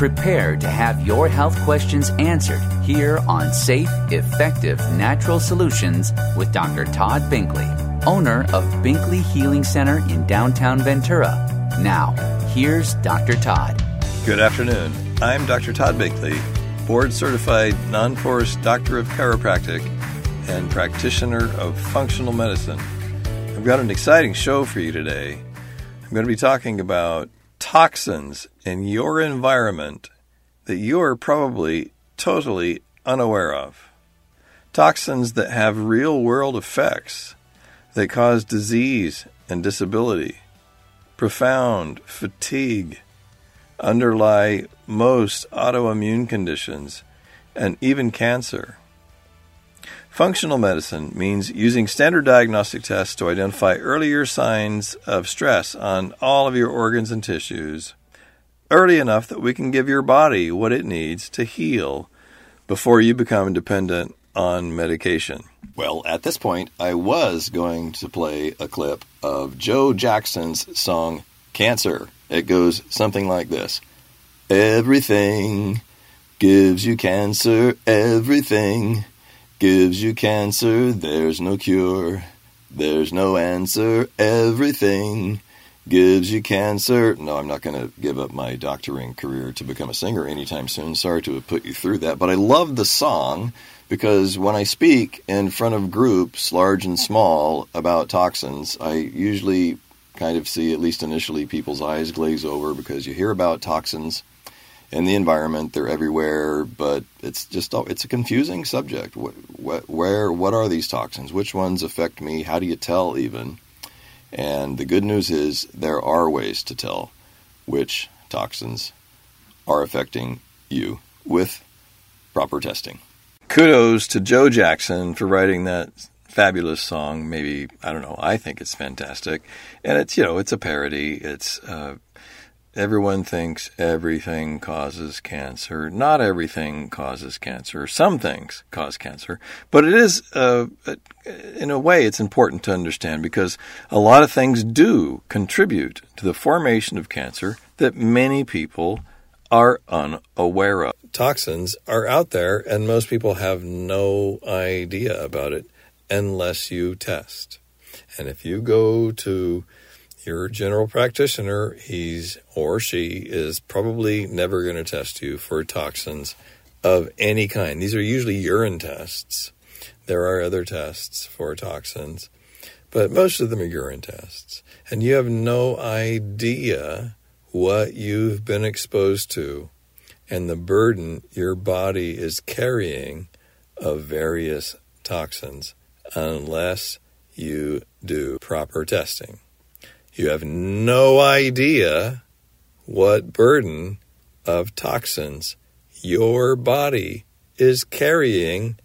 Prepare to have your health questions answered here on Safe, Effective Natural Solutions with Dr. Todd Binkley, owner of Binkley Healing Center in downtown Ventura. Now, here's Dr. Todd. Good afternoon. I'm Dr. Todd Binkley, board certified non porous doctor of chiropractic and practitioner of functional medicine. I've got an exciting show for you today. I'm going to be talking about toxins in your environment that you are probably totally unaware of. Toxins that have real world effects that cause disease and disability, profound fatigue, underlie most autoimmune conditions, and even cancer. Functional medicine means using standard diagnostic tests to identify earlier signs of stress on all of your organs and tissues early enough that we can give your body what it needs to heal before you become dependent on medication. Well, at this point, I was going to play a clip of Joe Jackson's song Cancer. It goes something like this Everything gives you cancer, everything gives you cancer. There's no cure, there's no answer. Everything gives you cancer. No, I'm not going to give up my doctoring career to become a singer anytime soon. Sorry to have put you through that, but I love the song because when I speak in front of groups, large and small, about toxins, I usually kind of see, at least initially, people's eyes glaze over because you hear about toxins in the environment. They're everywhere, but it's just it's a confusing subject. What, what, where, what are these toxins? Which ones affect me? How do you tell even? And the good news is there are ways to tell which toxins are affecting you with proper testing. Kudos to Joe Jackson for writing that fabulous song. Maybe I don't know. I think it's fantastic, and it's you know it's a parody. It's uh, Everyone thinks everything causes cancer. Not everything causes cancer. Some things cause cancer. But it is, uh, in a way, it's important to understand because a lot of things do contribute to the formation of cancer that many people are unaware of. Toxins are out there, and most people have no idea about it unless you test. And if you go to your general practitioner, he's or she is probably never going to test you for toxins of any kind. These are usually urine tests. There are other tests for toxins, but most of them are urine tests. And you have no idea what you've been exposed to and the burden your body is carrying of various toxins unless you do proper testing. You have no idea what burden of toxins your body is carrying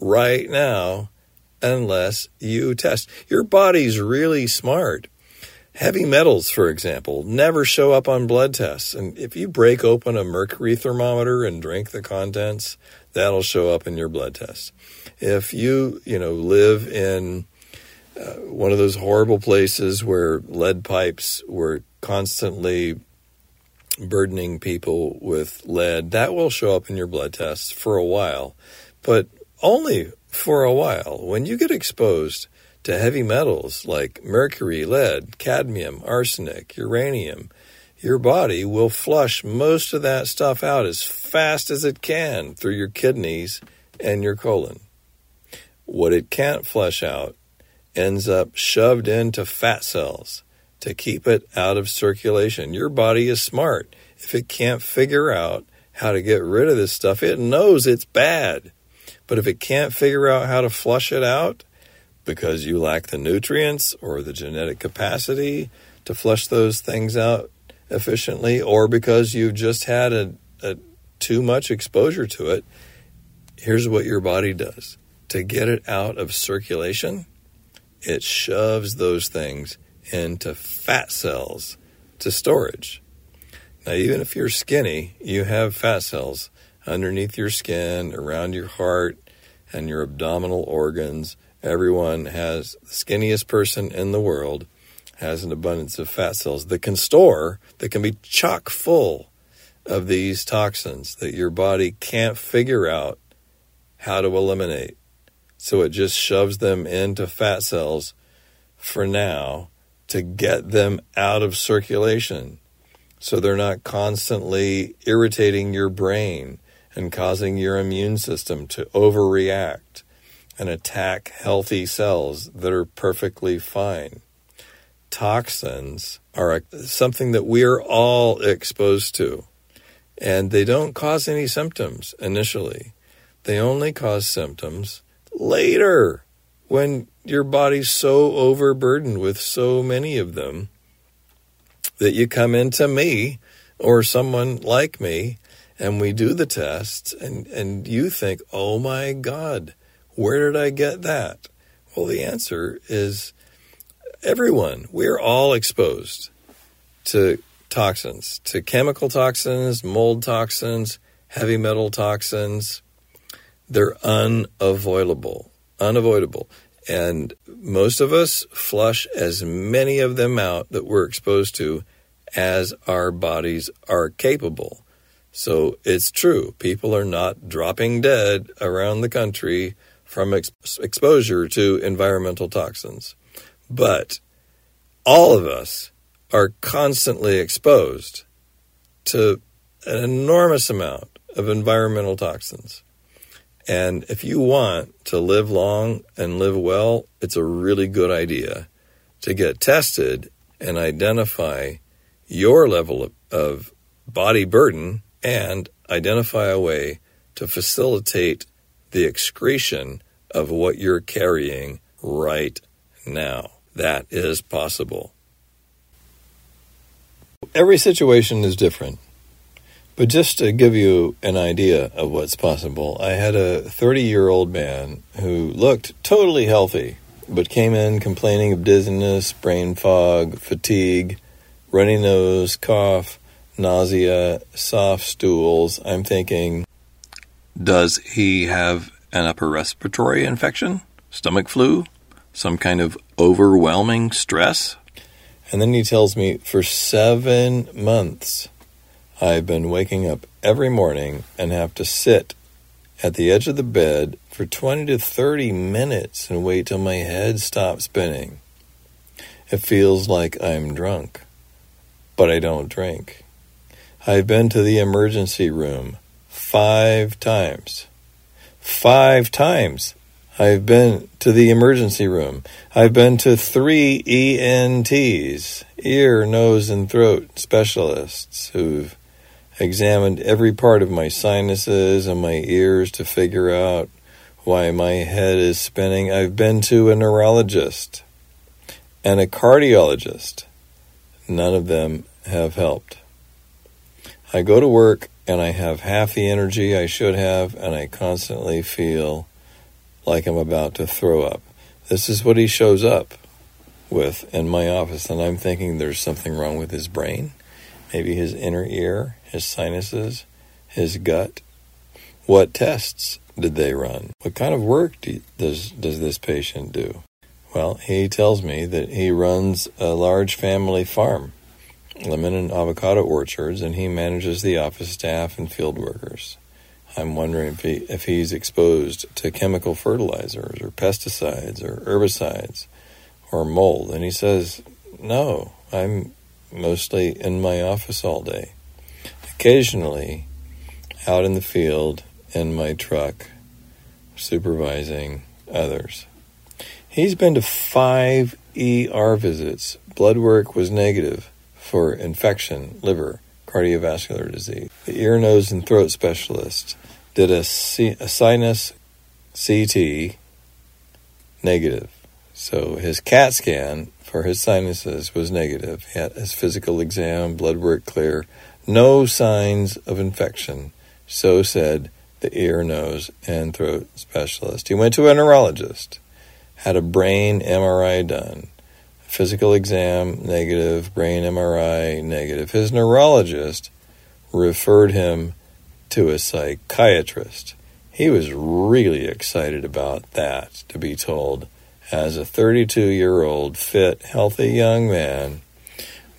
right now unless you test. Your body's really smart. Heavy metals, for example, never show up on blood tests. And if you break open a mercury thermometer and drink the contents, that'll show up in your blood test. If you, you know, live in uh, one of those horrible places where lead pipes were constantly burdening people with lead, that will show up in your blood tests for a while, but only for a while. When you get exposed to heavy metals like mercury, lead, cadmium, arsenic, uranium, your body will flush most of that stuff out as fast as it can through your kidneys and your colon. What it can't flush out ends up shoved into fat cells to keep it out of circulation. Your body is smart. If it can't figure out how to get rid of this stuff, it knows it's bad. But if it can't figure out how to flush it out because you lack the nutrients or the genetic capacity to flush those things out efficiently, or because you've just had a, a too much exposure to it, here's what your body does to get it out of circulation it shoves those things into fat cells to storage. Now, even if you're skinny, you have fat cells underneath your skin, around your heart, and your abdominal organs. Everyone has the skinniest person in the world has an abundance of fat cells that can store, that can be chock full of these toxins that your body can't figure out how to eliminate. So it just shoves them into fat cells for now to get them out of circulation so they're not constantly irritating your brain and causing your immune system to overreact and attack healthy cells that are perfectly fine. Toxins are something that we're all exposed to, and they don't cause any symptoms initially. They only cause symptoms later when your body's so overburdened with so many of them that you come into me or someone like me and we do the tests and, and you think, oh my God, where did I get that? Well, the answer is everyone. We're all exposed to toxins, to chemical toxins, mold toxins, heavy metal toxins. They're unavoidable, unavoidable. And most of us flush as many of them out that we're exposed to as our bodies are capable. So it's true. People are not dropping dead around the country from ex- exposure to environmental toxins. But all of us are constantly exposed to an enormous amount of environmental toxins. And if you want to live long and live well, it's a really good idea to get tested and identify your level of, of body burden and identify a way to facilitate the excretion of what you're carrying right now. That is possible. Every situation is different. But just to give you an idea of what's possible, I had a 30 year old man who looked totally healthy, but came in complaining of dizziness, brain fog, fatigue, runny nose, cough, nausea, soft stools. I'm thinking, does he have an upper respiratory infection, stomach flu, some kind of overwhelming stress? And then he tells me for seven months I've been waking up every morning and have to sit at the edge of the bed for 20 to 30 minutes and wait till my head stops spinning. It feels like I'm drunk, but I don't drink. I've been to the emergency room five times. Five times I've been to the emergency room. I've been to three ENTs, ear, nose, and throat specialists who've examined every part of my sinuses and my ears to figure out why my head is spinning. I've been to a neurologist and a cardiologist. None of them have helped. I go to work and I have half the energy I should have, and I constantly feel like I'm about to throw up. This is what he shows up with in my office, and I'm thinking there's something wrong with his brain, maybe his inner ear, his sinuses, his gut. What tests did they run? What kind of work do, does does this patient do? Well, he tells me that he runs a large family farm, lemon and avocado orchards, and he manages the office staff and field workers. I'm wondering if he if he's exposed to chemical fertilizers or pesticides or herbicides or mold, and he says, "No, I'm mostly in my office all day." occasionally out in the field in my truck supervising others. He's been to five ER visits. Blood work was negative for infection, liver, cardiovascular disease. The ear, nose, and throat specialist did a, C- a sinus CT negative. So his CAT scan for his sinuses was negative. He had his physical exam, blood work clear, no signs of infection, so said the ear, nose, and throat specialist. He went to a neurologist, had a brain MRI done, physical exam negative, brain MRI negative. His neurologist referred him to a psychiatrist. He was really excited about that, to be told, as a 32 year old, fit, healthy young man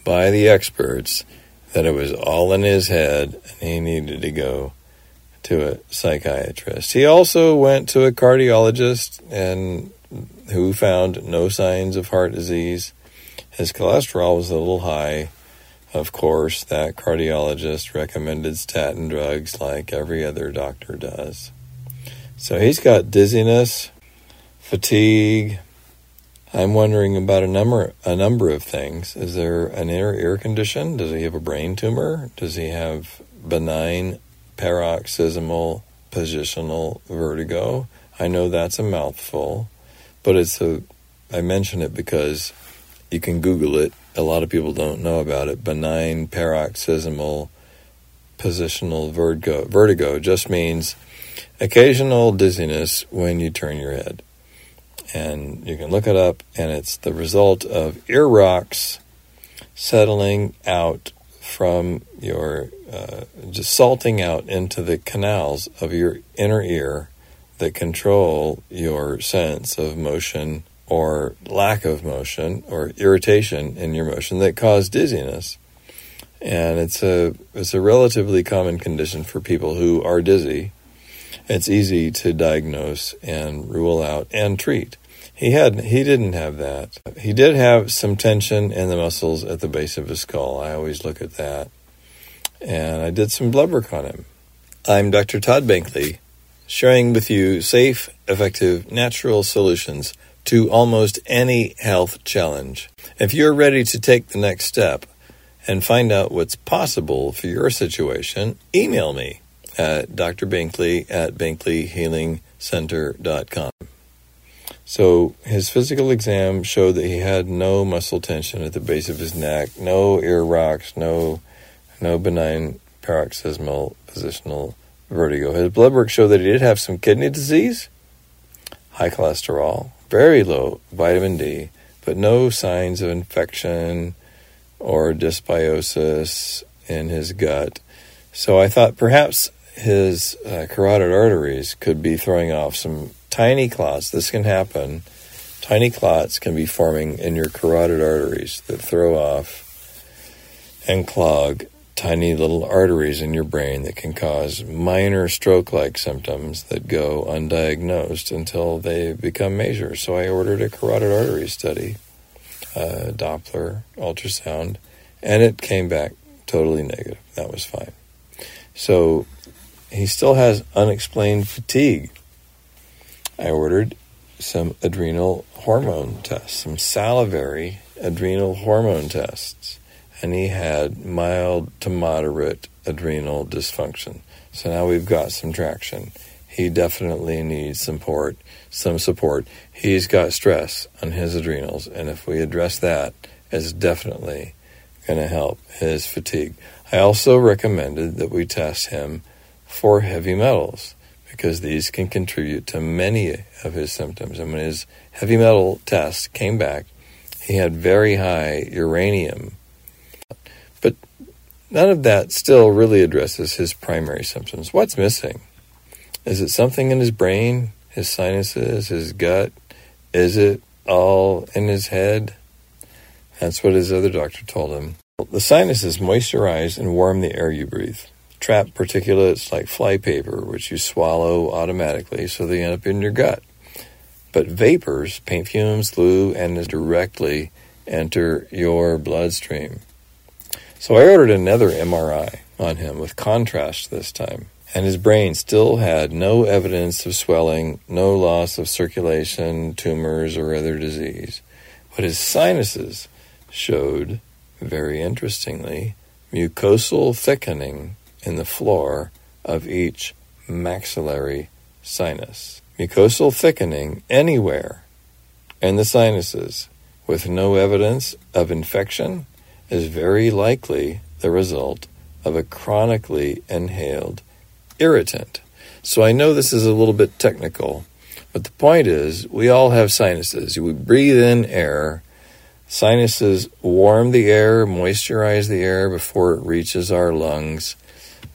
by the experts that it was all in his head and he needed to go to a psychiatrist. He also went to a cardiologist and who found no signs of heart disease. His cholesterol was a little high. Of course, that cardiologist recommended statin drugs like every other doctor does. So he's got dizziness, fatigue. I'm wondering about a number a number of things. Is there an inner ear condition? Does he have a brain tumor? Does he have benign paroxysmal positional vertigo? I know that's a mouthful, but it's a I mention it because you can Google it. A lot of people don't know about it. Benign paroxysmal positional vertigo. Vertigo just means occasional dizziness when you turn your head. And you can look it up, and it's the result of ear rocks settling out from your, uh, just salting out into the canals of your inner ear that control your sense of motion or lack of motion or irritation in your motion that cause dizziness. And it's a it's a relatively common condition for people who are dizzy it's easy to diagnose and rule out and treat. He had he didn't have that. He did have some tension in the muscles at the base of his skull. I always look at that. And I did some blood work on him. I'm Dr. Todd Binkley, sharing with you safe, effective, natural solutions to almost any health challenge. If you're ready to take the next step and find out what's possible for your situation, email me at Dr. Binkley at binkleyhealingcenter.com. So his physical exam showed that he had no muscle tension at the base of his neck, no ear rocks, no no benign paroxysmal positional vertigo. His blood work showed that he did have some kidney disease, high cholesterol, very low vitamin D, but no signs of infection or dysbiosis in his gut. So I thought perhaps his uh, carotid arteries could be throwing off some tiny clots. This can happen. Tiny clots can be forming in your carotid arteries that throw off and clog tiny little arteries in your brain that can cause minor stroke like symptoms that go undiagnosed until they become major. So I ordered a carotid artery study, Doppler ultrasound, and it came back totally negative. That was fine. So he still has unexplained fatigue. I ordered some adrenal hormone tests, some salivary adrenal hormone tests, and he had mild to moderate adrenal dysfunction. So now we've got some traction. He definitely needs support, some support. He's got stress on his adrenals, and if we address that, it's definitely going to help his fatigue. I also recommended that we test him for heavy metals because these can contribute to many of his symptoms. And when his heavy metal test came back, he had very high uranium. But none of that still really addresses his primary symptoms. What's missing? Is it something in his brain, his sinuses, his gut? Is it all in his head? That's what his other doctor told him. The sinuses moisturize and warm the air you breathe trap particulates like flypaper, which you swallow automatically, so they end up in your gut. But vapors, paint fumes, glue, and directly enter your bloodstream. So I ordered another MRI on him with contrast this time, and his brain still had no evidence of swelling, no loss of circulation, tumors, or other disease. But his sinuses showed, very interestingly, mucosal thickening in the floor of each maxillary sinus. Mucosal thickening anywhere in the sinuses with no evidence of infection is very likely the result of a chronically inhaled irritant. So I know this is a little bit technical, but the point is we all have sinuses. We breathe in air. Sinuses warm the air, moisturize the air before it reaches our lungs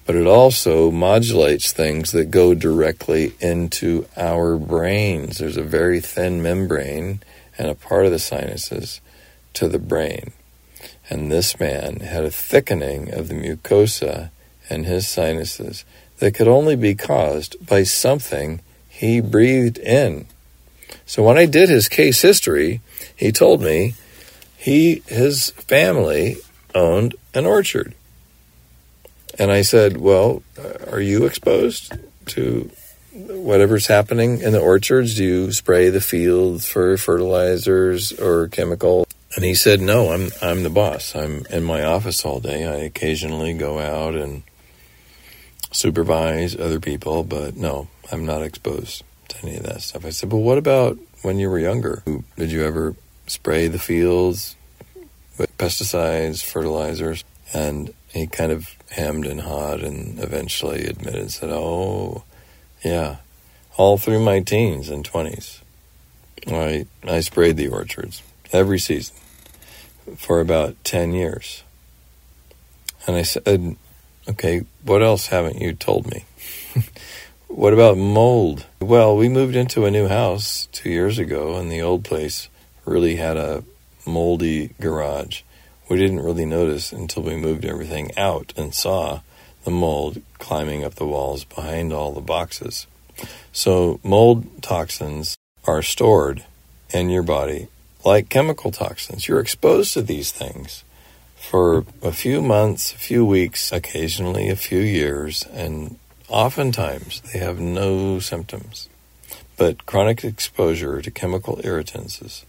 but it also modulates things that go directly into our brains. There's a very thin membrane and a part of the sinuses to the brain. And this man had a thickening of the mucosa and his sinuses that could only be caused by something he breathed in. So when I did his case history, he told me he his family owned an orchard. And I said, "Well, are you exposed to whatever's happening in the orchards? Do you spray the fields for fertilizers or chemicals? And he said, "No, I'm I'm the boss. I'm in my office all day. I occasionally go out and supervise other people, but no, I'm not exposed to any of that stuff." I said, "But what about when you were younger? Did you ever spray the fields with pesticides, fertilizers?" And he kind of hemmed and hawed and eventually admitted, said, "Oh, yeah, all through my teens and 20s, I I sprayed the orchards every season for about 10 years. And I said, okay, what else haven't you told me? what about mold? Well, we moved into a new house two years ago, and the old place really had a moldy garage. We didn't really notice until we moved everything out and saw the mold climbing up the walls behind all the boxes. So, mold toxins are stored in your body like chemical toxins. You're exposed to these things for a few months, a few weeks, occasionally a few years, and oftentimes they have no symptoms. But chronic exposure to chemical irritants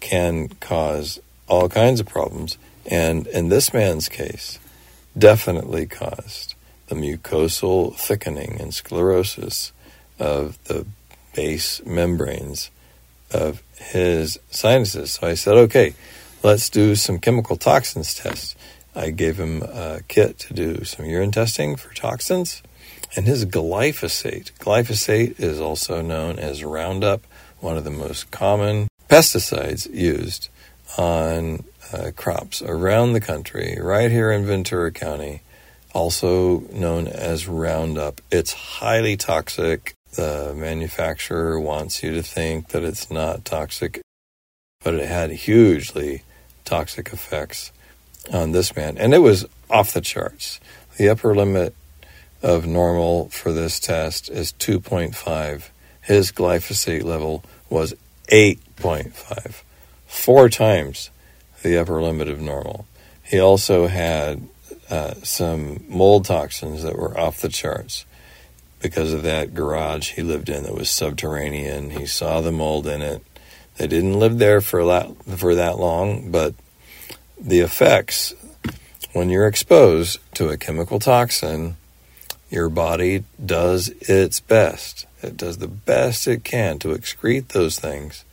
can cause all kinds of problems, and in this man's case, definitely caused the mucosal thickening and sclerosis of the base membranes of his sinuses. So I said, okay, let's do some chemical toxins tests. I gave him a kit to do some urine testing for toxins. And his glyphosate, glyphosate is also known as Roundup, one of the most common pesticides used on uh, crops around the country, right here in Ventura County, also known as Roundup. It's highly toxic the manufacturer wants you to think that it's not toxic, but it had hugely toxic effects on this man. And it was off the charts. The upper limit of normal for this test is 2.5. His glyphosate level was 8.5, four times the upper limit of normal. He also had uh, some mold toxins that were off the charts because of that garage he lived in that was subterranean. He saw the mold in it. They didn't live there for that, for that long, but the effects when you're exposed to a chemical toxin, your body does its best. It does the best it can to excrete those things,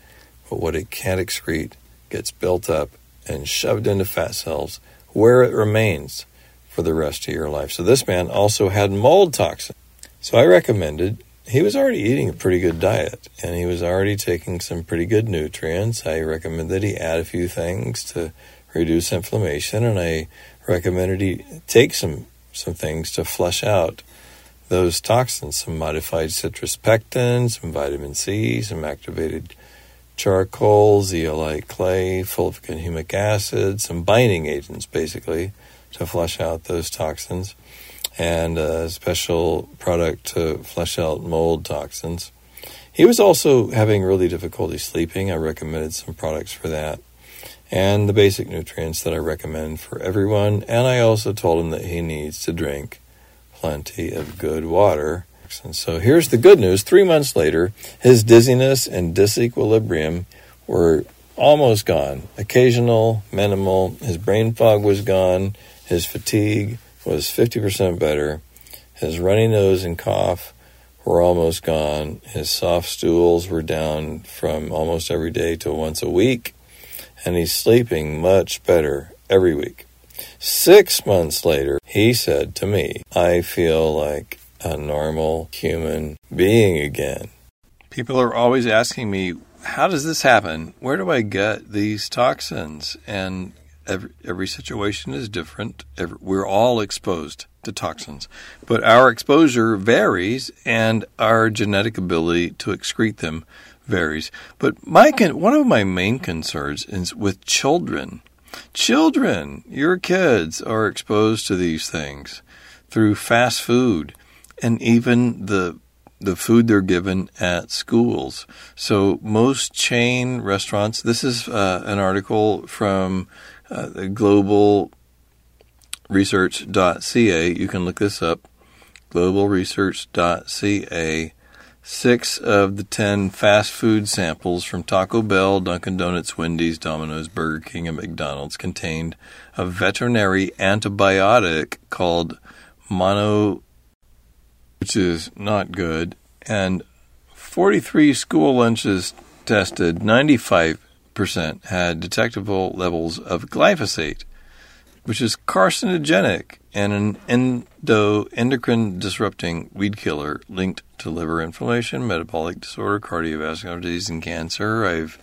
but what it can't excrete gets built up and shoved into fat cells where it remains for the rest of your life. So this man also had mold toxin. So I recommended, he was already eating a pretty good diet and he was already taking some pretty good nutrients. I recommended that he add a few things to reduce inflammation and I recommended he take some, some things to flush out those toxins, some modified citrus pectin, some vitamin C, some activated charcoal, zeolite clay, fulvic humic acid, some binding agents basically to flush out those toxins and a special product to flush out mold toxins. He was also having really difficulty sleeping. I recommended some products for that and the basic nutrients that I recommend for everyone. And I also told him that he needs to drink plenty of good water. And so here's the good news. Three months later, his dizziness and disequilibrium were almost gone. Occasional, minimal. His brain fog was gone. His fatigue was 50% better. His runny nose and cough were almost gone. His soft stools were down from almost every day to once a week. And he's sleeping much better every week. Six months later, he said to me, I feel like a normal human being again. People are always asking me, how does this happen? Where do I get these toxins? And Every, every situation is different. Every, we're all exposed to toxins, but our exposure varies and our genetic ability to excrete them varies. But my one of my main concerns is with children. Children, your kids are exposed to these things through fast food and even the the food they're given at schools. So most chain restaurants. This is uh, an article from uh, the Global Research.ca. You can look this up. Globalresearch.ca. Six of the ten fast food samples from Taco Bell, Dunkin' Donuts, Wendy's, Domino's, Burger King, and McDonald's contained a veterinary antibiotic called mono which is not good. And 43 school lunches tested, 95% had detectable levels of glyphosate, which is carcinogenic and an endo endocrine disrupting weed killer linked to liver inflammation, metabolic disorder, cardiovascular disease, and cancer. I've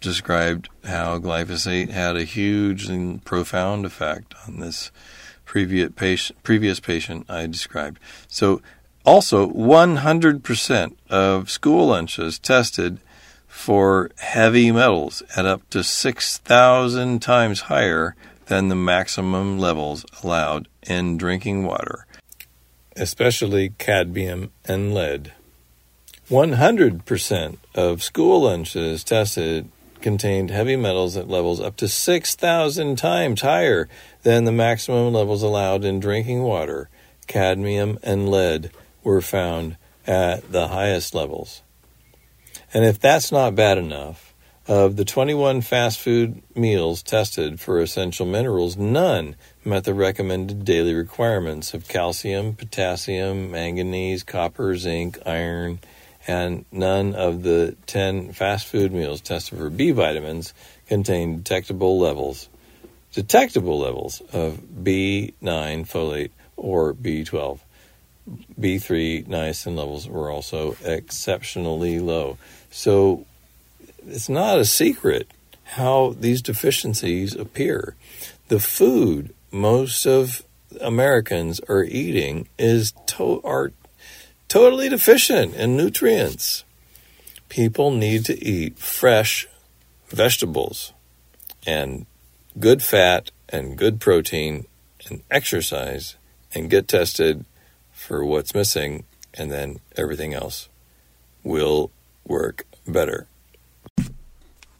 described how glyphosate had a huge and profound effect on this previous patient, previous patient I described. So, also 100% of school lunches tested for heavy metals at up to 6,000 times higher than the maximum levels allowed in drinking water, especially cadmium and lead. 100% of school lunches tested contained heavy metals at levels up to 6,000 times higher than the maximum levels allowed in drinking water. Cadmium and lead were found at the highest levels. And if that's not bad enough, of the 21 fast food meals tested for essential minerals, none met the recommended daily requirements of calcium, potassium, manganese, copper, zinc, iron, and none of the 10 fast food meals tested for B vitamins contained detectable levels detectable levels of B9 folate or B12. B3 niacin levels were also exceptionally low. So it's not a secret how these deficiencies appear. The food most of Americans are eating is to- are totally deficient in nutrients. People need to eat fresh vegetables and good fat and good protein and exercise and get tested for what's missing, and then everything else will work better.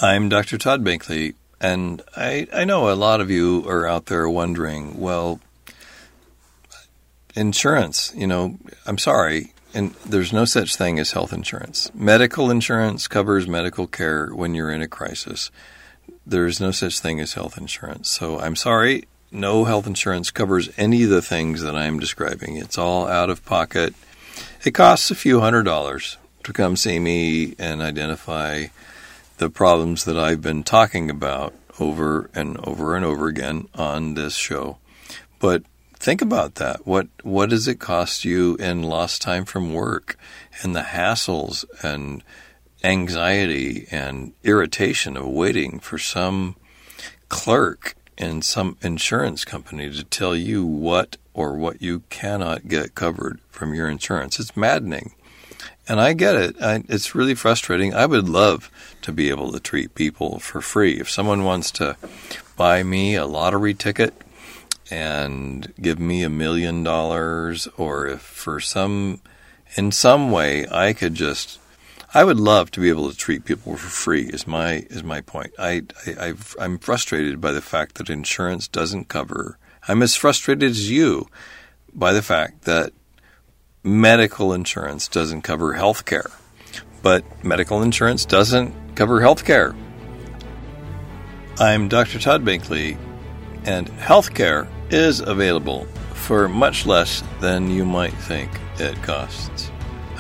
I'm Dr. Todd Binkley, and I, I know a lot of you are out there wondering, well, insurance, you know, I'm sorry, and there's no such thing as health insurance. Medical insurance covers medical care when you're in a crisis. There's no such thing as health insurance. So I'm sorry, no health insurance covers any of the things that I'm describing. It's all out of pocket. It costs a few hundred dollars to come see me and identify the problems that I've been talking about over and over and over again on this show. But think about that. What what does it cost you in lost time from work and the hassles and anxiety and irritation of waiting for some clerk in some insurance company to tell you what or what you cannot get covered from your insurance? It's maddening. And I get it. I, it's really frustrating. I would love to be able to treat people for free. If someone wants to buy me a lottery ticket and give me a million dollars, or if for some, in some way, I could just, I would love to be able to treat people for free. Is my is my point. I, I I'm frustrated by the fact that insurance doesn't cover. I'm as frustrated as you by the fact that medical insurance doesn't cover health care, but medical insurance doesn't cover health care. I'm Dr. Todd Binkley, and health care is available for much less than you might think it costs.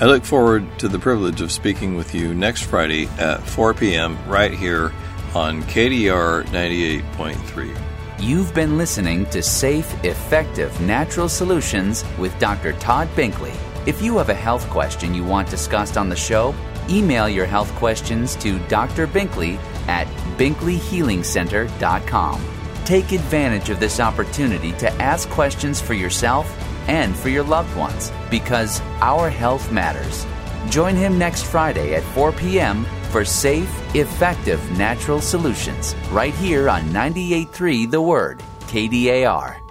I look forward to the privilege of speaking with you next Friday at 4 p.m. right here on KDAR 98.3. You've been listening to Safe, Effective Natural Solutions with Dr. Todd Binkley. If you have a health question you want discussed on the show, email your health questions to Dr. Binkley at binkleyhealingcenter.com. Take advantage of this opportunity to ask questions for yourself and for your loved ones because our health matters. Join him next Friday at 4 p.m. for safe, effective natural solutions right here on 98.3 The Word, KDAR.